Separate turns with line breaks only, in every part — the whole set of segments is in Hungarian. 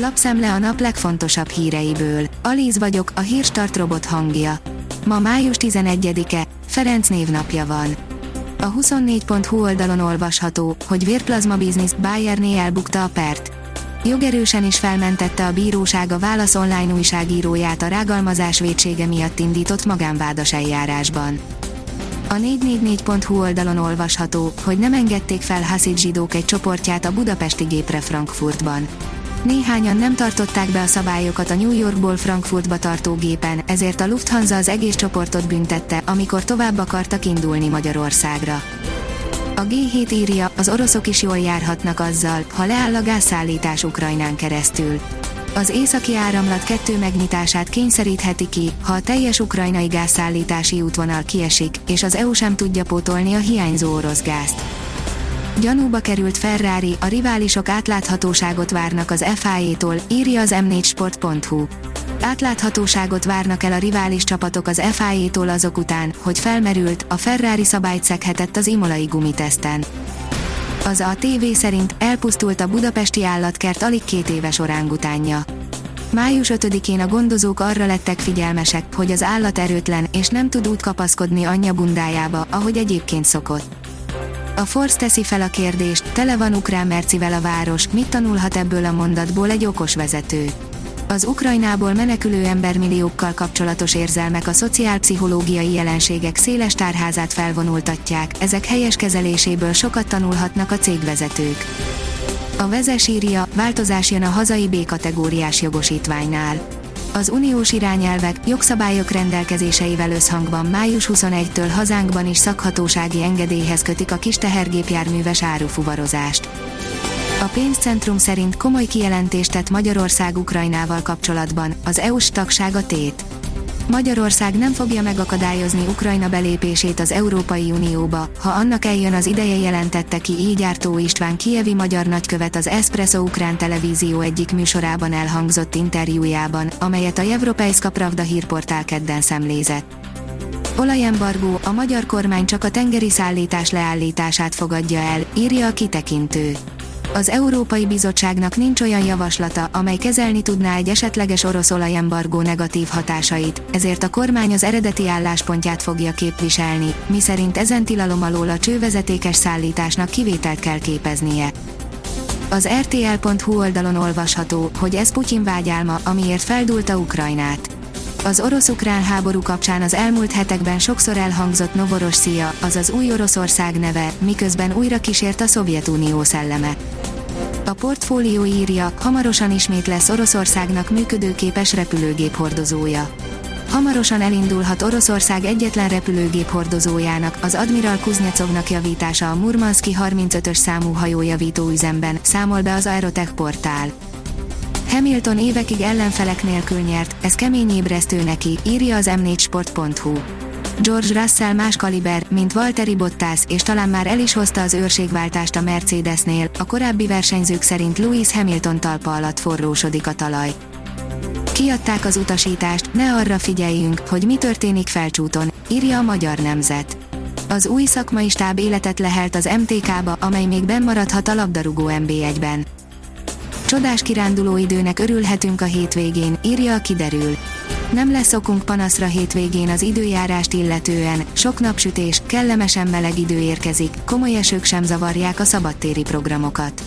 Lapszemle a nap legfontosabb híreiből. Alíz vagyok, a hírstart robot hangja. Ma május 11-e, Ferenc névnapja van. A 24.hu oldalon olvasható, hogy vérplazma biznisz Bayerné elbukta a pert. Jogerősen is felmentette a bíróság a Válasz online újságíróját a rágalmazás vétsége miatt indított magánvádas eljárásban. A 444.hu oldalon olvasható, hogy nem engedték fel Hasid zsidók egy csoportját a budapesti gépre Frankfurtban. Néhányan nem tartották be a szabályokat a New Yorkból Frankfurtba tartó gépen, ezért a Lufthansa az egész csoportot büntette, amikor tovább akartak indulni Magyarországra. A G7 írja, az oroszok is jól járhatnak azzal, ha leáll a gázszállítás Ukrajnán keresztül. Az északi áramlat kettő megnyitását kényszerítheti ki, ha a teljes ukrajnai gázszállítási útvonal kiesik, és az EU sem tudja pótolni a hiányzó orosz gázt. Gyanúba került Ferrari, a riválisok átláthatóságot várnak az FIA-tól, írja az m4sport.hu. Átláthatóságot várnak el a rivális csapatok az FIA-tól azok után, hogy felmerült, a Ferrari szabályt szeghetett az imolai gumiteszten. Az a TV szerint elpusztult a budapesti állatkert alig két éves orángutánja. Május 5-én a gondozók arra lettek figyelmesek, hogy az állat erőtlen és nem tud út kapaszkodni anyja bundájába, ahogy egyébként szokott. A Force teszi fel a kérdést, tele van ukrán mercivel a város, mit tanulhat ebből a mondatból egy okos vezető. Az Ukrajnából menekülő embermilliókkal kapcsolatos érzelmek a szociálpszichológiai jelenségek széles tárházát felvonultatják, ezek helyes kezeléséből sokat tanulhatnak a cégvezetők. A vezes írja, változás jön a hazai B-kategóriás jogosítványnál. Az uniós irányelvek, jogszabályok rendelkezéseivel összhangban május 21-től hazánkban is szakhatósági engedélyhez kötik a kis tehergépjárműves árufuvarozást. A pénzcentrum szerint komoly kijelentést tett Magyarország Ukrajnával kapcsolatban, az EU-s tagság a tét. Magyarország nem fogja megakadályozni Ukrajna belépését az Európai Unióba, ha annak eljön az ideje jelentette ki így Ártó István kievi magyar nagykövet az Espresso Ukrán Televízió egyik műsorában elhangzott interjújában, amelyet a Evropejska Pravda hírportál kedden szemlézett. Olajembargó, a magyar kormány csak a tengeri szállítás leállítását fogadja el, írja a kitekintő az Európai Bizottságnak nincs olyan javaslata, amely kezelni tudná egy esetleges orosz olajembargó negatív hatásait, ezért a kormány az eredeti álláspontját fogja képviselni, miszerint ezen tilalom alól a csővezetékes szállításnak kivételt kell képeznie. Az RTL.hu oldalon olvasható, hogy ez Putyin vágyálma, amiért feldúlta Ukrajnát. Az orosz-ukrán háború kapcsán az elmúlt hetekben sokszor elhangzott Novorosszia, azaz új Oroszország neve, miközben újra kísért a Szovjetunió szelleme. A portfólió írja, hamarosan ismét lesz Oroszországnak működőképes repülőgép hordozója. Hamarosan elindulhat Oroszország egyetlen repülőgép hordozójának, az Admiral Kuznecovnak javítása a Murmanski 35-ös számú hajójavító üzemben, számol be az Aerotech portál. Hamilton évekig ellenfelek nélkül nyert, ez kemény ébresztő neki, írja az m4sport.hu. George Russell más kaliber, mint Valtteri Bottas, és talán már el is hozta az őrségváltást a Mercedesnél, a korábbi versenyzők szerint Lewis Hamilton talpa alatt forrósodik a talaj. Kiadták az utasítást, ne arra figyeljünk, hogy mi történik felcsúton, írja a magyar nemzet. Az új szakmai stáb életet lehelt az MTK-ba, amely még bennmaradhat a labdarúgó NB1-ben. Csodás kiránduló időnek örülhetünk a hétvégén, írja a kiderül. Nem lesz okunk panaszra hétvégén az időjárást illetően, sok napsütés, kellemesen meleg idő érkezik, komoly esők sem zavarják a szabadtéri programokat.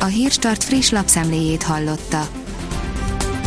A Hírstart friss lapszemléjét hallotta.